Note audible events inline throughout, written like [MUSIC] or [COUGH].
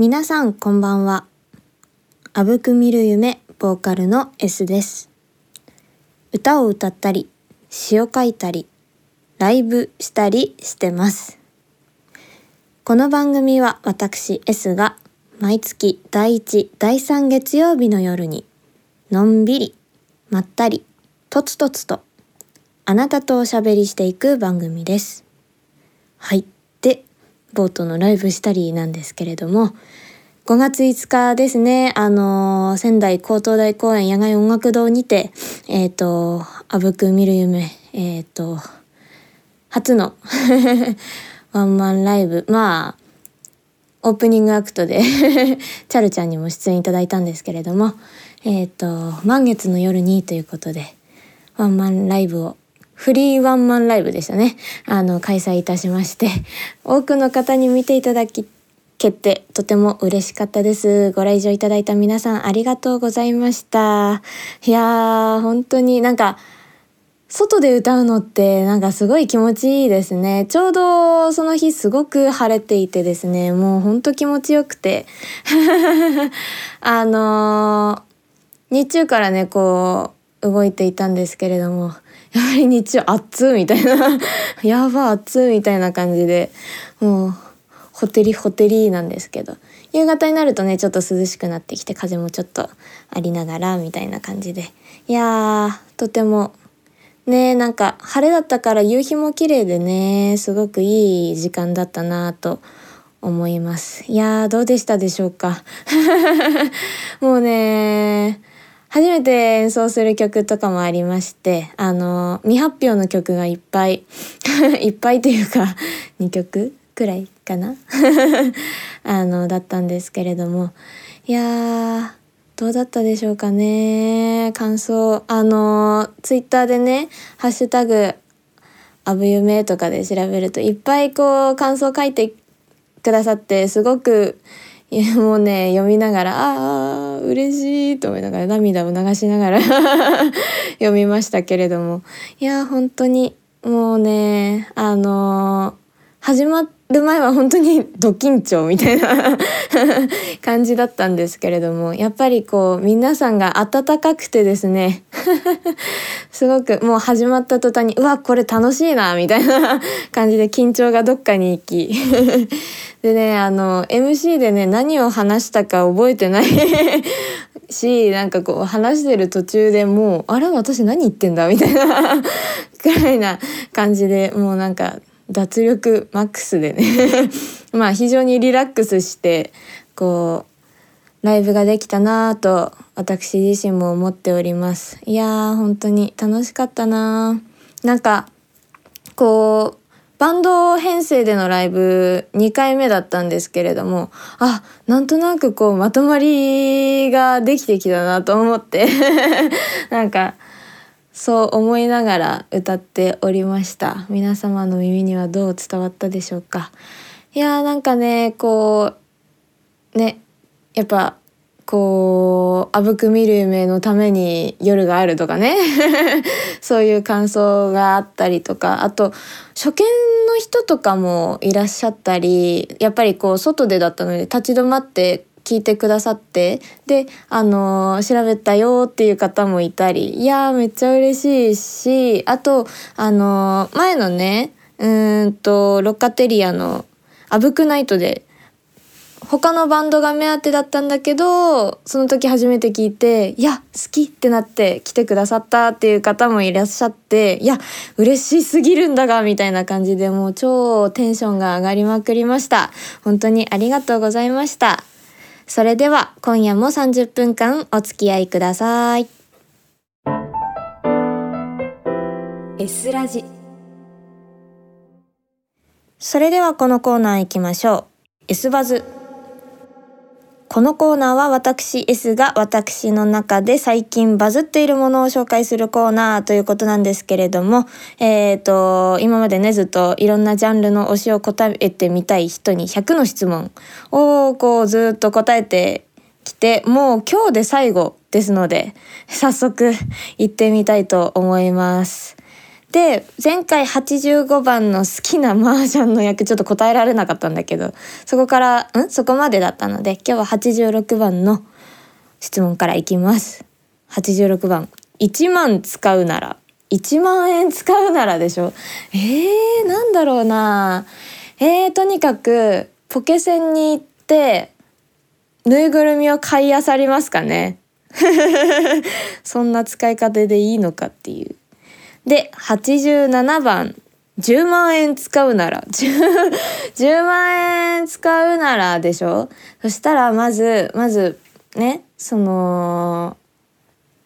皆さんこんばんは。あぶく見る夢ボーカルの S です。歌を歌ったり、詩を書いたり、ライブしたりしてます。この番組は私 S が毎月第1、第3月曜日の夜にのんびり、まったり、とつとつとあなたとおしゃべりしていく番組です。はい。で、冒頭のライブしたりなんですけれども、5月5日ですね、あの仙台高等大公園野外音楽堂にて、えっ、と、あぶく見る夢、えっ、と、初の [LAUGHS] ワンマンライブ、まあ、オープニングアクトで [LAUGHS] チャルちゃんにも出演いただいたんですけれども、えっ、と、満月の夜にということで、ワンマンライブを、フリーワンマンライブでしたね。あの、開催いたしまして、多くの方に見ていただき、決定、とても嬉しかったです。ご来場いただいた皆さんありがとうございました。いやー、本当になんか、外で歌うのってなんかすごい気持ちいいですね。ちょうどその日すごく晴れていてですね、もうほんと気持ちよくて。[LAUGHS] あのー日中からね、こう、動いていたんですけれども、やはり日中暑みたいな、[LAUGHS] やば暑みたいな感じで、もう、ホテリホテリなんですけど、夕方になるとね、ちょっと涼しくなってきて、風もちょっとありながら、みたいな感じで。いやー、とても。ねなんか晴れだったから夕日も綺麗でねすごくいい時間だったなと思います。いやーどうでしたでしょうか？[LAUGHS] もうね初めて演奏する曲とかもありましてあの未発表の曲がいっぱい [LAUGHS] いっぱいというか2曲くらいかな？[LAUGHS] あのだったんですけれどもいやーどうだったでしょうかね？感想あのツイッターでね「ハッシュタグあぶゆめ」とかで調べるといっぱいこう感想書いてくださってすごくいやもうね読みながらああ嬉しいと思いながら涙を流しながら [LAUGHS] 読みましたけれども。いや本当にもうねあの始まってる前は本当にド緊張みたいな [LAUGHS] 感じだったんですけれどもやっぱりこう皆さんが温かくてですね [LAUGHS] すごくもう始まった途端にうわこれ楽しいなみたいな [LAUGHS] 感じで緊張がどっかに行きでねあの MC でね何を話したか覚えてないしなんかこう話してる途中でもうあれ私何言ってんだみたいなくらいな感じでもうなんか脱力マックスでね。[LAUGHS] まあ非常にリラックスしてこうライブができたなぁと私自身も思っております。いやー本当に楽しかったな。なんかこうバンド編成でのライブ2回目だったんですけれどもあなんとなくこうまとまりができてきたなと思って。[LAUGHS] なんかそう思いながら歌っておりました。皆様の耳にはどう伝わったでしょうか。いやーなんかねこうねやっぱこうあぶく見る夢のために夜があるとかね。[LAUGHS] そういう感想があったりとか。あと初見の人とかもいらっしゃったりやっぱりこう外でだったので立ち止まって聞いてくださってであの調べたよっていう方もいたりいやーめっちゃ嬉しいしあとあの前のねうんとロッカテリアの「あぶくナイト」で他のバンドが目当てだったんだけどその時初めて聞いていや好きってなって来てくださったっていう方もいらっしゃっていや嬉しすぎるんだがみたいな感じでもう超テンションが上がりまくりました。本当にありがとうございました。それでは今夜も30分間お付き合いください。S ラジ。それではこのコーナー行きましょう。S バズこのコーナーは私 S が私の中で最近バズっているものを紹介するコーナーということなんですけれども、えっ、と、今までね、ずっといろんなジャンルの推しを答えてみたい人に100の質問をこうずっと答えてきて、もう今日で最後ですので、早速行ってみたいと思います。で前回85番の好きな麻雀の役ちょっと答えられなかったんだけどそこからん？そこまでだったので今日は86番の質問からいきます。86番1万使うなら1万円使うならでしょ？えー、なんだろうな。えー、とにかくポケセンに行ってぬいぐるみを買い漁りますかね。[LAUGHS] そんな使い方でいいのかっていう。で87番10万円使うなら [LAUGHS] 10, 10万円使うならでしょ？そしたらまずまずねその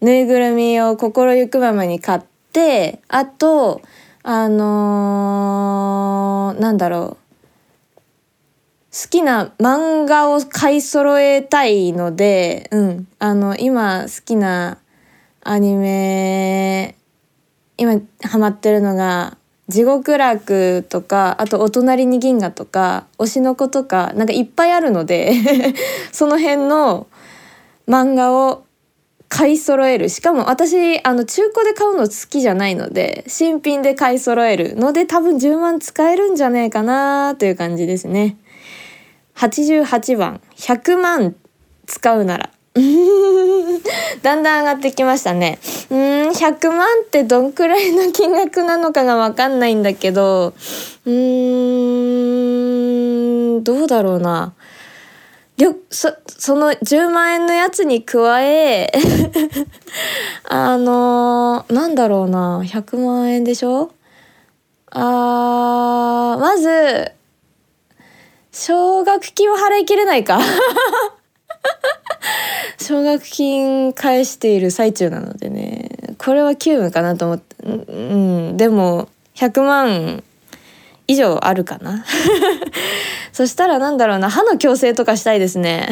ぬいぐるみを心ゆくままに買ってあとあのー、なんだろう。好きな漫画を買い揃えたいので、うん、あの今好きなアニメ今ハマってるのが「地獄楽」とかあと「お隣に銀河」とか「推しの子」とかなんかいっぱいあるので [LAUGHS] その辺の漫画を買い揃える。しかも私あの中古で買うの好きじゃないので新品で買い揃えるので多分10万使えるんじゃねえかなという感じですね。88番。100万使うなら。だんだん上がってきましたね。うん100万ってどんくらいの金額なのかが分かんないんだけどうーんどうだろうな。そその10万円のやつに加え [LAUGHS] あのー、なんだろうな。100万円でしょ？あーまず奨学金は払いきれないか。奨学金返している最中なのでねこれは急務かなと思ってうんでも100万以上あるかな。[LAUGHS] そしたらなんだろうな歯の矯正とかしたいですね。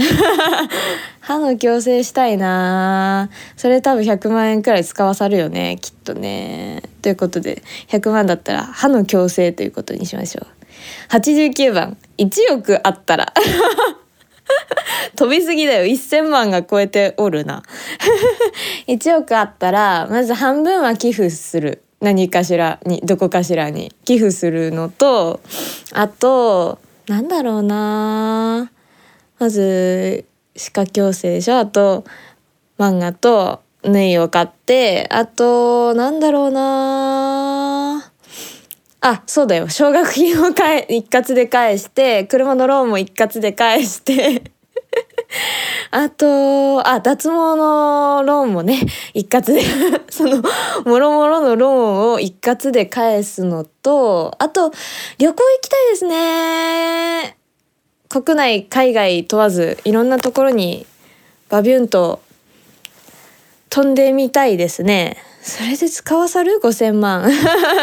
[LAUGHS] 歯の矯正したいな。それ多分100万円くらい使わさるよねきっとね。ということで100万だったら歯の矯正ということにしましょう。89番1億あったら。[LAUGHS] 飛びすぎだよ。1000万が超えておるな。[LAUGHS] 1億あったらまず半分は寄付する。何かしらにどこかしらに。寄付するのとあとなんだろうな。まず歯科矯正でしょ。あと漫画と縫いを買ってあとなんだろうな。あ、そうだよ。奨学金を返、[LAUGHS] 一括で返して、車のローンも一括で返して [LAUGHS] あと、あ、脱毛のローンもね、一括で [LAUGHS] その、もろもろのローンを一括で返すのと、あと、旅行行きたいですね。国内、海外問わず、いろんなところに、バビュンと飛んでみたいですね。それで使わさる ?5000 万。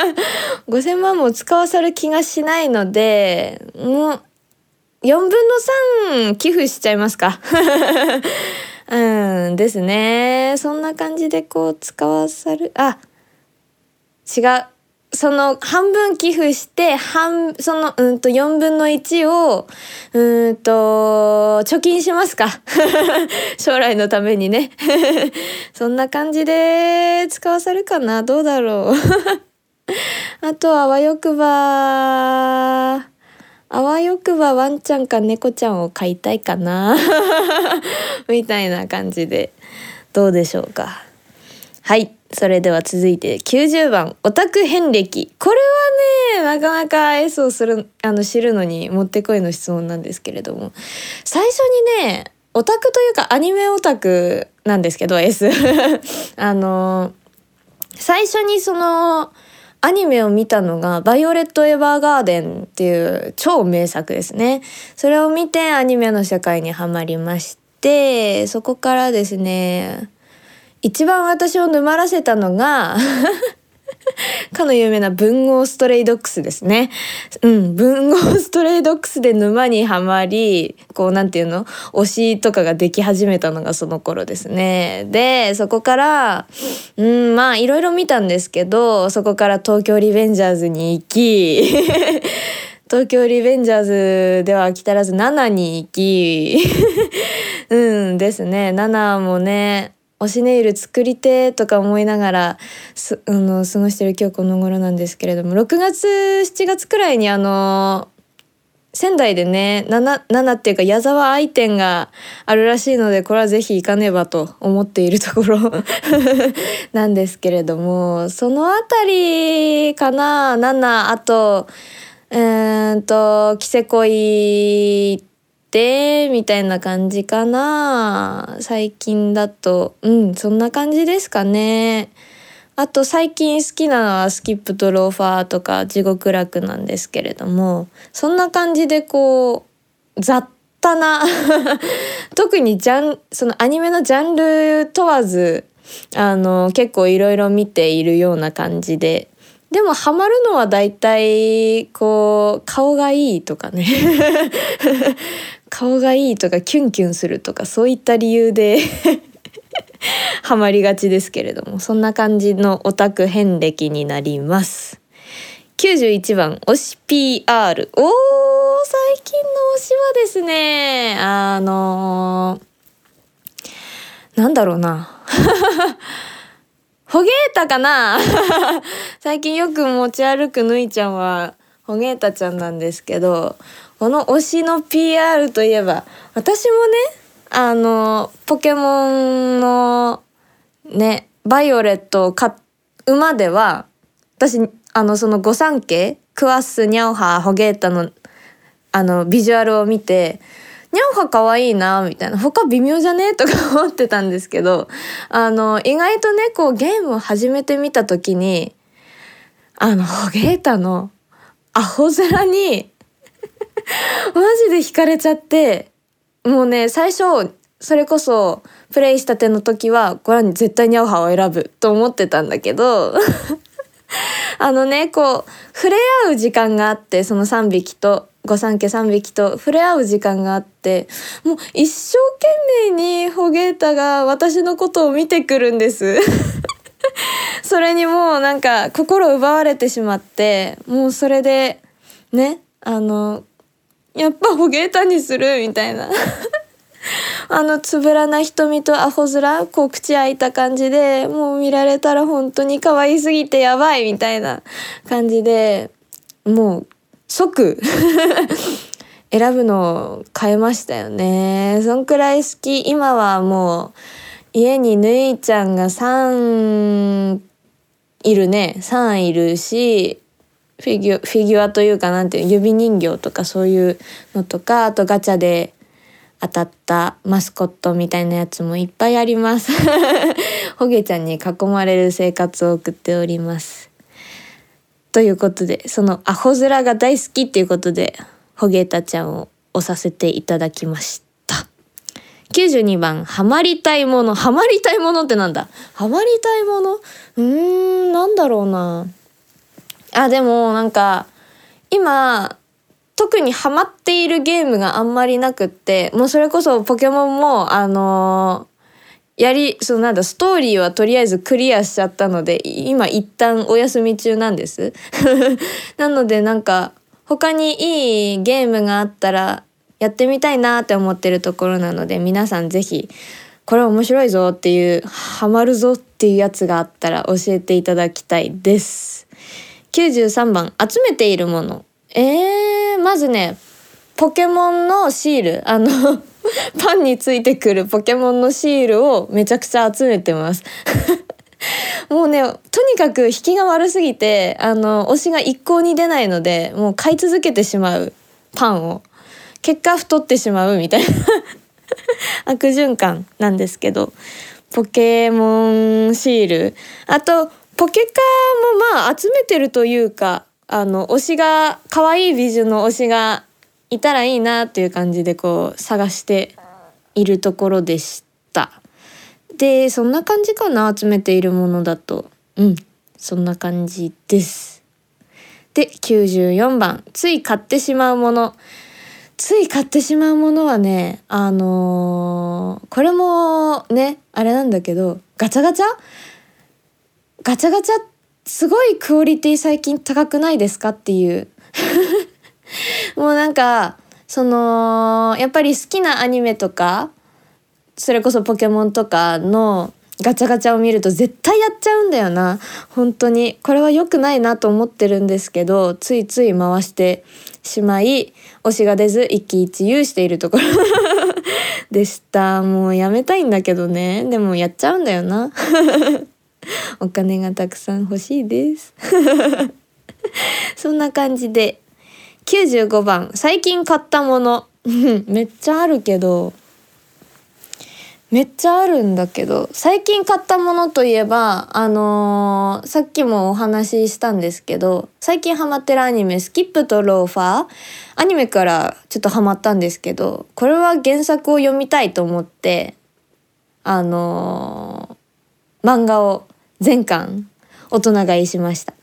[LAUGHS] 5000万も使わさる気がしないので、もう、4分の3寄付しちゃいますか。[LAUGHS] うんですね。そんな感じでこう使わさる？あ、違う。その半分寄付して半そのうんと4分の1をうんと貯金しますか。[LAUGHS] 将来のためにね。[LAUGHS] そんな感じで使わされるかな。どうだろう。[LAUGHS] あとはあわよくばあわよくばワンちゃんか猫ちゃんを飼いたいかな。みたいな感じで。どうでしょうか。はい。それでは続いて90番。オタク遍歴。これはねなかなか S をするあの知るのにもってこいの質問なんですけれども。最初にねオタクというかアニメオタクなんですけど S [LAUGHS] あの最初にそのアニメを見たのが「バイオレット・エヴァーガーデン」っていう超名作ですね。それを見てアニメの世界にはまりましてそこからですね一番私を沼らせたのが [LAUGHS] かの有名な文豪ストレイドックスですね。うん、文豪ストレイドックスで沼にはまり、こうなんていうの？推しとかができ始めたのがその頃ですね。で、そこから、うん、まあいろいろ見たんですけど、そこから東京リベンジャーズに行き、[LAUGHS] 東京リベンジャーズでは飽き足らず7に行き、[LAUGHS] うんですね、7もね、推しネイル作りてとか思いながらすあの過ごしてる今日この頃なんですけれども6月7月くらいにあの仙台でね 7, 7っていうか矢沢愛店があるらしいのでこれはぜひ行かねばと思っているところ [LAUGHS] なんですけれどもその辺りかな7あとえー、っとキセコイみたいな感じかな。最近だと。うんそんな感じですかね。あと最近好きなのはスキップとローファーとか地獄楽なんですけれども。そんな感じでこう雑多な [LAUGHS] 特にジャンそのアニメのジャンル問わずあの結構いろいろ見ているような感じで。でもハマるのは大体こう顔がいいとかね。[LAUGHS] 顔がいいとかキュンキュンするとかそういった理由で [LAUGHS] ハマりがちですけれどもそんな感じのオタク遍歴になります。91番推し PR おー最近の推しはですねあのー、なんだろうな。[LAUGHS] ほげーたかな？[LAUGHS] 最近よく持ち歩くぬいちゃんはほげーたちゃんなんですけどこの推しの PR といえば私もねあのポケモンのねバイオレットを買馬では私あのその御三家クワッスニャオハホゲータのあのビジュアルを見てニャオハ可愛いなみたいな。他微妙じゃね？とか思ってたんですけどあの意外とねこうゲームを始めてみた時にあのホゲータのアホ面に [LAUGHS] マジで惹かれちゃってもうね最初それこそプレイしたての時はこれは絶対にアウハを選ぶと思ってたんだけど [LAUGHS] あのねこう触れ合う時間があってその3匹と。御三家3匹と触れ合う時間があってもう一生懸命にホゲータが私のことを見てくるんです。[LAUGHS] それにもうなんか心奪われてしまってもうそれでねあのやっぱホゲータにするみたいな。[LAUGHS] あのつぶらな瞳とアホ面こう口開いた感じでもう見られたら本当に可愛すぎてやばいみたいな感じでもう即選ぶのを変えましたよね。そんくらい好き。今はもう家にぬいちゃんが3いるね。3いるしフィギュフィギュアというかなんていう指人形とかそういうのとかあとガチャで当たったマスコットみたいなやつもいっぱいあります。[LAUGHS] ホゲちゃんに囲まれる生活を送っております。ということでそのアホ面が大好きっていうことでホゲータちゃんを押させていただきました。92番ハマりたいもの。ハマりたいものってなんだ？ハマりたいもの？うーんなんだろうな。あでもなんか今特にハマっているゲームがあんまりなくってもうそれこそポケモンもあのー、やりそのなんだストーリーはとりあえずクリアしちゃったので今一旦お休み中なんです。[LAUGHS] なのでなんか他にいいゲームがあったらやってみたいなって思ってるところなので皆さん是非これ面白いぞっていうハマるぞっていうやつがあったら教えていただきたいです。93番集めているもの。えー、まずねポケモンのシール。あの [LAUGHS] パンについてくるポケモンのシールをめちゃくちゃ集めてます。[LAUGHS] もうねとにかく引きが悪すぎてあの推しが一向に出ないのでもう買い続けてしまうパンを。結果太ってしまうみたいな。[LAUGHS] 悪循環なんですけど。ポケモンシール。あとポケカもまあ集めてるというかあの推しが可愛い美女の推しがいたらいいなっていう感じでこう探しているところでした。でそんな感じかな集めているものだと。うんそんな感じです。で94番。つい買ってしまうもの。つい買ってしまうものはねあのー、これもねあれなんだけどガチャガチャ？ガチャガチャすごいクオリティ最近高くないですかっていう。[LAUGHS] もうなんかそのやっぱり好きなアニメとかそれこそポケモンとかのガチャガチャを見ると絶対やっちゃうんだよな。本当に。これは良くないなと思ってるんですけどついつい回してしまい推しが出ず一喜一憂しているところ [LAUGHS] でした。もうやめたいんだけどね。でもやっちゃうんだよな。[LAUGHS] お金がたくさん欲しいです。そんな感じで95番。最近買ったもの。[LAUGHS] めっちゃあるけど。めっちゃあるんだけど。最近買ったものといえばあのー、さっきもお話ししたんですけど最近ハマってるアニメ「スキップとローファー」アニメからちょっとハマったんですけどこれは原作を読みたいと思ってあのー、漫画を全巻大人買いしました。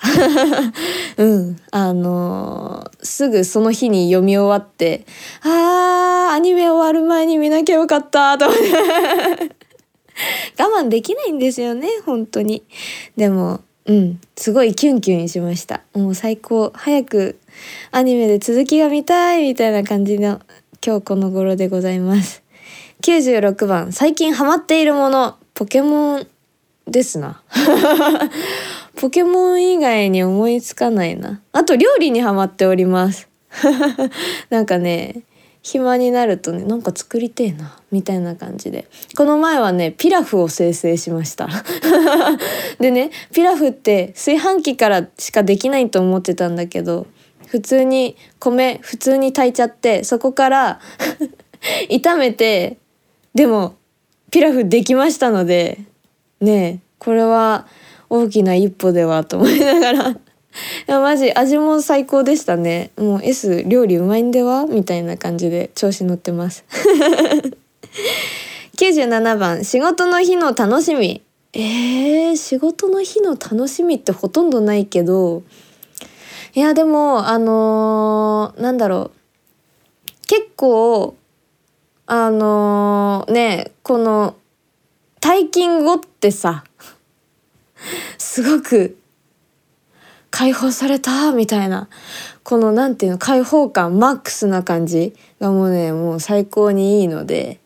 [LAUGHS] うん。あのー、すぐその日に読み終わってあーアニメ終わる前に見なきゃよかったと思って。[LAUGHS] 我慢できないんですよね本当に。でもうん。すごいキュンキュンしました。もう最高。早くアニメで続きが見たいみたいな感じの今日この頃でございます。96番。最近ハマっているもの。ポケモン。ですな [LAUGHS] ポケモン以外に思いつかないな。あと料理にハマっております。[LAUGHS] なんかね、暇になるとね、なんか作りてえな、みたいな感じで。この前はね、ピラフを生成しました。[LAUGHS] でね、ピラフって炊飯器からしかできないと思ってたんだけど、普通に米普通に炊いちゃって、そこから炒めて、でもピラフできましたので、ねこれは大きな一歩ではと思いながら。[LAUGHS] いやマジ味も最高でしたね。もう S 料理うまいんでは？みたいな感じで調子乗ってます。[LAUGHS] 97番仕事の日の楽しみ。えー、仕事の日の楽しみってほとんどないけど。いやでもあのー、なんだろう。結構あのー、ねこの退勤後ってさすごく解放されたみたいなこの何て言うの解放感マックスな感じがもうねもう最高にいいので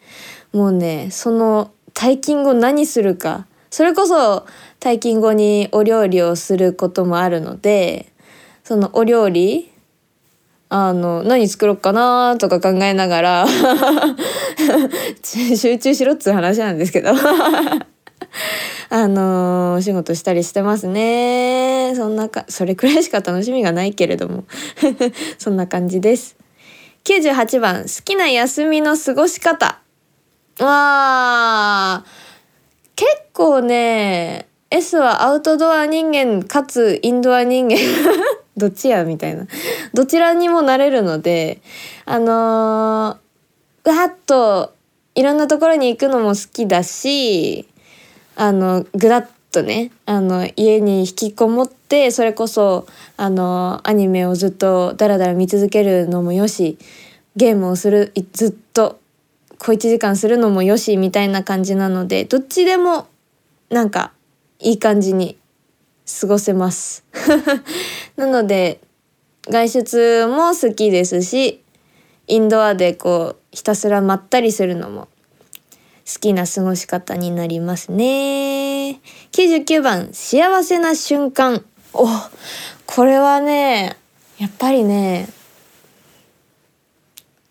もうねその退勤後何するかそれこそ退勤後にお料理をすることもあるのでそのお料理あの何作ろうかなとか考えながら [LAUGHS] 集中しろっつう話なんですけど [LAUGHS] あの、お仕事したりしてますね。そんなか、それくらいしか楽しみがないけれども。[LAUGHS] そんな感じです。98番、好きな休みの過ごし方。わー、結構ね、S はアウトドア人間かつインドア人間どっちやみたいな。どちらにもなれるので、あのー、わっといろんなところに行くのも好きだし、あのぐらっとねあの家に引きこもってそれこそあのアニメをずっとダラダラ見続けるのもよしゲームをするずっと小1時間するのもよしみたいな感じなのでどっちでもなんかいい感じに過ごせます [LAUGHS] なので外出も好きですしインドアでこうひたすらまったりするのも好きな過ごし方になりますね。99番、幸せな瞬間。お、これはね、やっぱりね、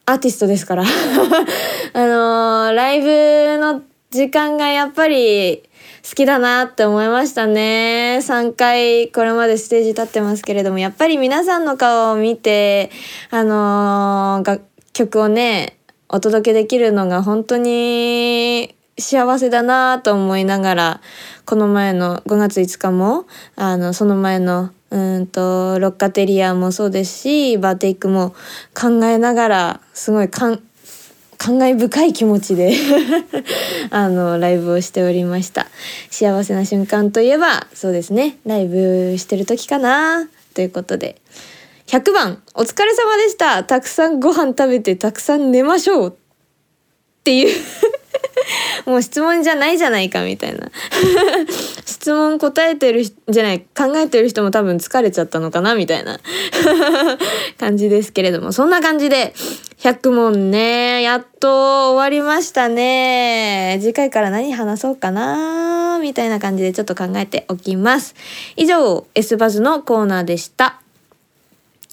アーティストですから。[LAUGHS] あのー、ライブの時間がやっぱり好きだなって思いましたね。3回これまでステージ立ってますけれども、やっぱり皆さんの顔を見て、あのー、楽曲をね、お届けできるのが本当に幸せだなと思いながらこの前の5月5日もあのその前のうんとロッカテリアもそうですしバーテイクも考えながらすごい感慨深い気持ちで [LAUGHS] あのライブをしておりました。幸せな瞬間といえばそうですね。ライブしてる時かな。ということで。100番、お疲れ様でした。たくさんご飯食べてたくさん寝ましょう。っていう。[LAUGHS] もう質問じゃないじゃないかみたいな。[LAUGHS] 質問答えてるじゃない考えてる人も多分疲れちゃったのかなみたいな。[LAUGHS] 感じですけれども。そんな感じで100問ねやっと終わりましたね。次回から何話そうかなみたいな感じでちょっと考えておきます。以上 S バズのコーナーでした。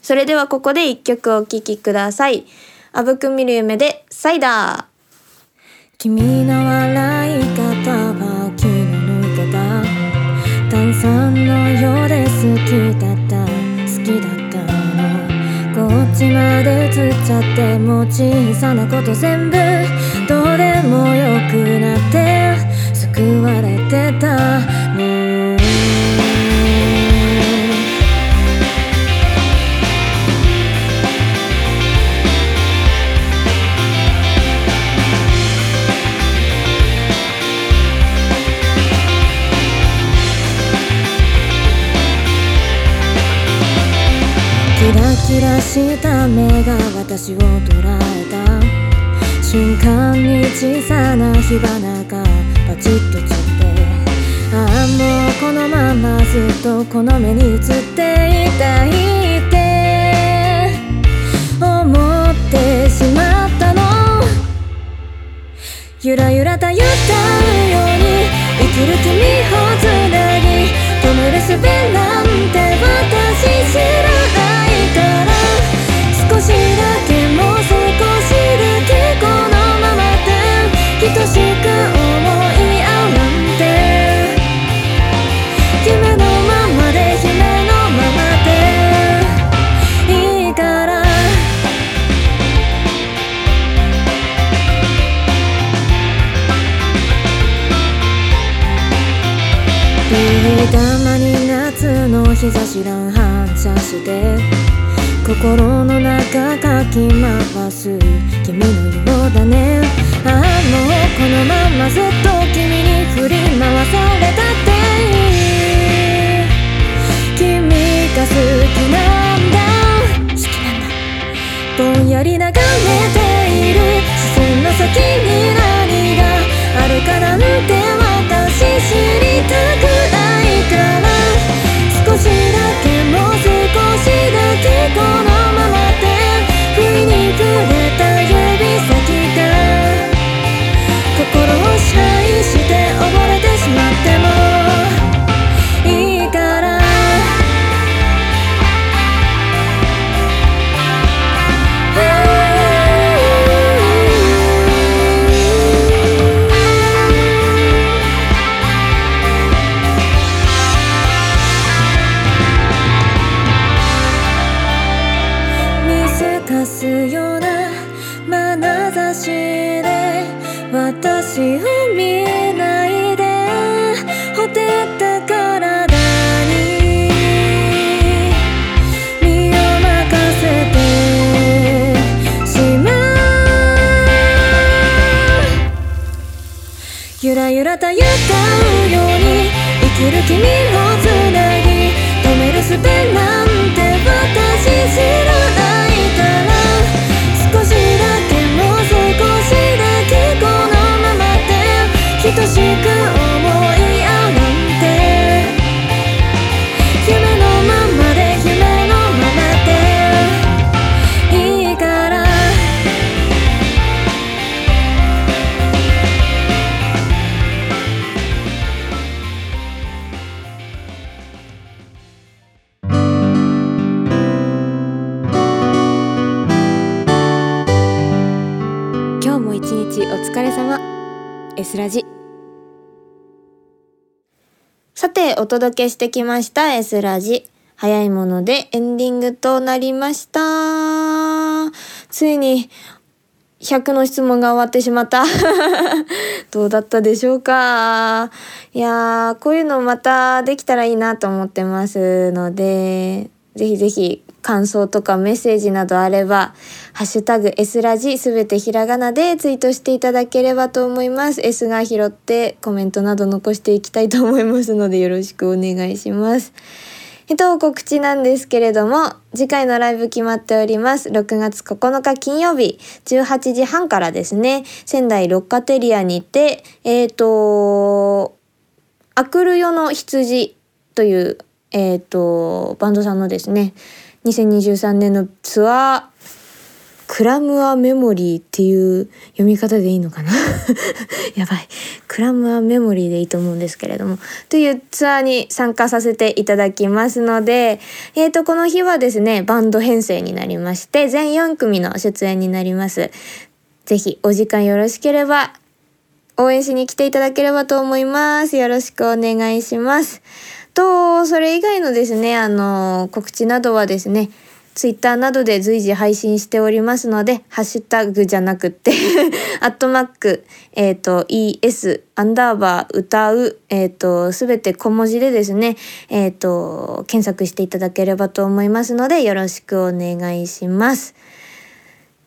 それではここで一曲お聴きください。あぶく見る夢でサイダー。君の笑い方は気の抜けた。炭酸のようで好きだった。好きだったの。こっちまで映っちゃっても小さなこと全部。どうでもよくなって。救われてた。キラキラした目が私を捉えた。瞬間に小さな火花がパチッと散ってああもうこのままずっとこの目に映っていたいって。思ってしまったの。ゆらゆらと言ったように生きる君をつ日差し乱反射して心の中かき回す君のようだね。ああもうこのままずっと君に振り回されたっていい。君が好きなんだ。好きなんだぼんやり眺めている。視線の先に何があるかなんて私知りたくない。だけこのゆらゆらと言ったように生きる君をつなぎ止める術なんて私知らないから少しだけもう少しだけこのままで等しく疲れ様。S ラジ。さてお届けしてきました S ラジ。早いものでエンディングとなりました。ついに100の質問が終わってしまった。[LAUGHS] どうだったでしょうか。いやーこういうのまたできたらいいなと思ってますのでぜひぜひ感想とかメッセージなどあれば、ハッシュタグ S ラジすべてひらがなでツイートしていただければと思います。S が拾ってコメントなど残していきたいと思いますのでよろしくお願いします。えっと、告知なんですけれども、次回のライブ決まっております。6月9日金曜日、18時半からですね、仙台ロッカテリアにて、えっ、と、アクルヨの羊という、えっ、と、バンドさんのですね、2023年のツアークラムアメモリーっていう読み方でいいのかな？[LAUGHS] やばい。クラムアメモリーでいいと思うんですけれども。というツアーに参加させていただきますので、えっ、ー、と、この日はですね、バンド編成になりまして、全4組の出演になります。ぜひお時間よろしければ応援しに来ていただければと思います。よろしくお願いします。と、それ以外のですね、あの、告知などはですね、ツイッターなどで随時配信しておりますので、ハッシュタグじゃなくて [LAUGHS] アットマック、えっ、ー、と、es、アンダーバー、歌う、えっ、ー、と、すべて小文字でですね、えっ、ー、と、検索していただければと思いますので、よろしくお願いします。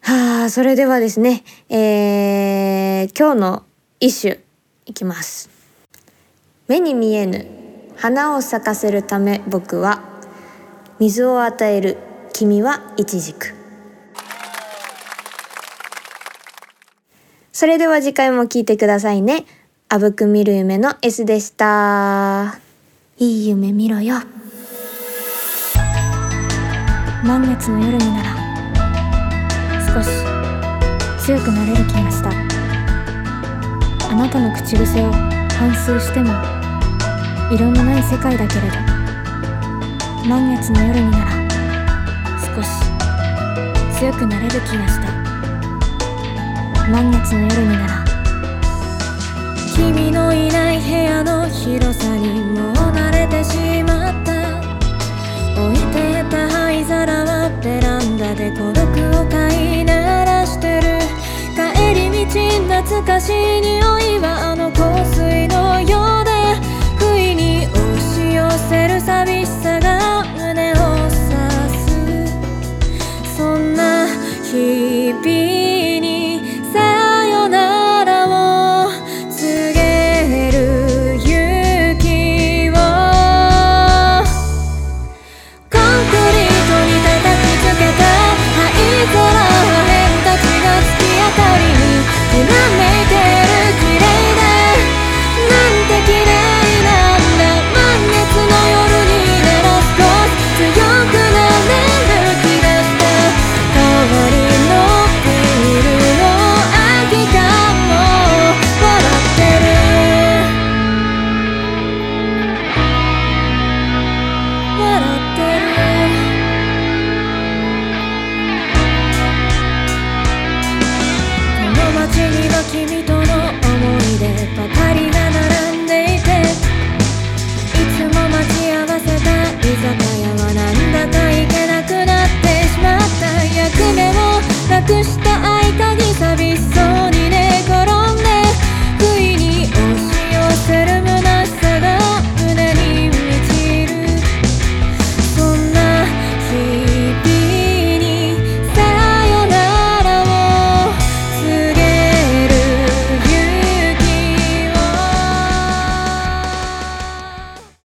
はあ、それではですね、えー、今日の一首いきます。目に見えぬ花を咲かせるため僕は水を与える君はイチジクそれでは次回も聞いてくださいね。あぶく見る夢の S でした。いい夢見ろよ。満月の夜になら少し強くなれる気がしたあなたの口癖を反芻しても色のない世界だけれど満月の夜になら少し強くなれる気がした。満月の夜になら君のいない部屋の広さにもう慣れてしまった。置いてた灰皿はベランダで孤独を飼いならしてる。帰り道懐かしい匂い